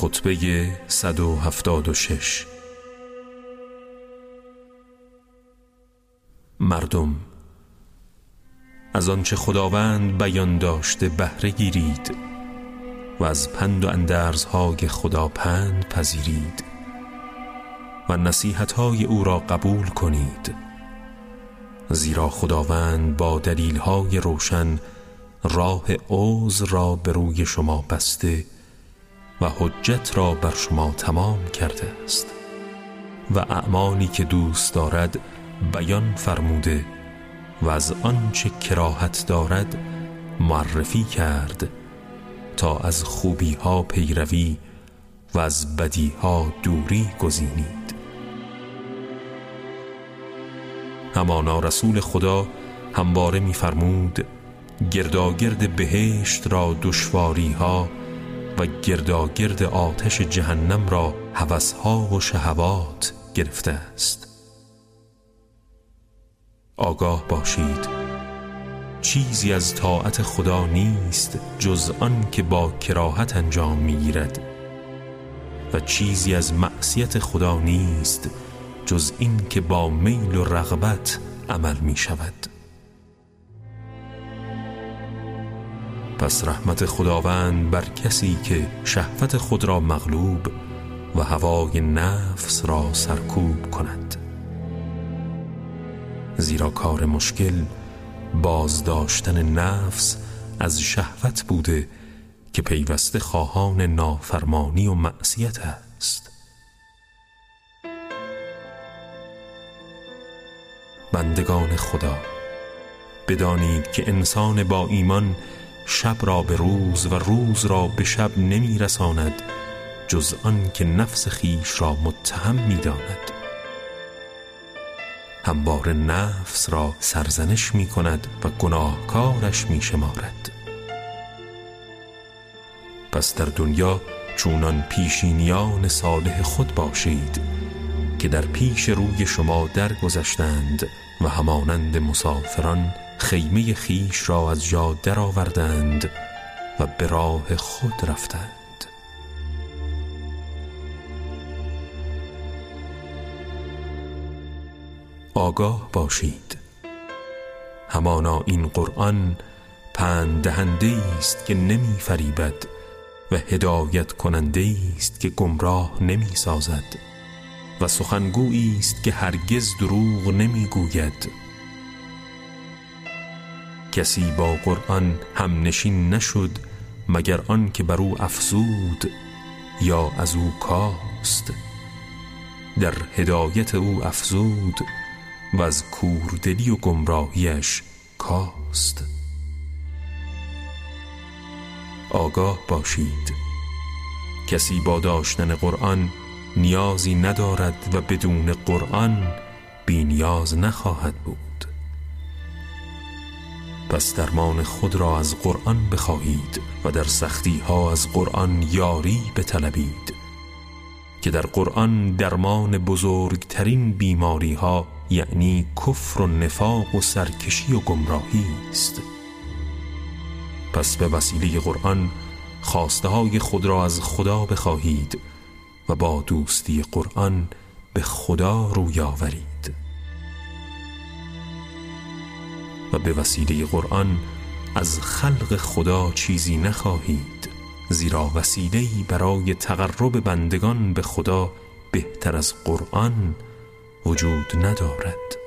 خطبه 176 مردم از آنچه خداوند بیان داشته بهره گیرید و از پند و اندرزهای خدا پند پذیرید و نصیحتهای او را قبول کنید زیرا خداوند با دلیلهای روشن راه عوض را به روی شما بسته و حجت را بر شما تمام کرده است. و اعمالی که دوست دارد بیان فرموده و از آنچه کراهت دارد معرفی کرد تا از خوبی ها پیروی و از بدی ها دوری گزینید. همانا رسول خدا همواره میفرمود گرداگرد بهشت را دشواری ها و گرداگرد آتش جهنم را هوسها و شهوات گرفته است. آگاه باشید. چیزی از طاعت خدا نیست جز آن که با کراهت انجام می‌گیرد. و چیزی از معصیت خدا نیست جز این که با میل و رغبت عمل می شود پس رحمت خداوند بر کسی که شهوت خود را مغلوب و هوای نفس را سرکوب کند. زیرا کار مشکل بازداشتن نفس از شهوت بوده که پیوسته خواهان نافرمانی و معصیت است. بندگان خدا بدانید که انسان با ایمان شب را به روز و روز را به شب نمی رساند جز آن که نفس خیش را متهم می داند هموار نفس را سرزنش می کند و گناهکارش می شمارد پس در دنیا چونان پیشینیان صالح خود باشید که در پیش روی شما درگذشتند و همانند مسافران خیمه خیش را از جا درآوردند و به راه خود رفتند. آگاه باشید. همانا این قرآن پند دهنده است که نمی فریبد و هدایت کننده است که گمراه نمی سازد و سخنگویی است که هرگز دروغ نمی گوید کسی با قرآن هم نشین نشد مگر آن که بر او افزود یا از او کاست. در هدایت او افزود و از کوردلی و گمراهیش کاست. آگاه باشید. کسی با داشتن قرآن نیازی ندارد و بدون قرآن بی نیاز نخواهد بود. پس درمان خود را از قرآن بخواهید و در سختی ها از قرآن یاری بطلبید که در قرآن درمان بزرگترین بیماری ها یعنی کفر و نفاق و سرکشی و گمراهی است. پس به وسیله قرآن خواسته های خود را از خدا بخواهید و با دوستی قرآن به خدا روی آورید. و به وسیله قرآن از خلق خدا چیزی نخواهید زیرا وسیله‌ای برای تقرب بندگان به خدا بهتر از قرآن وجود ندارد.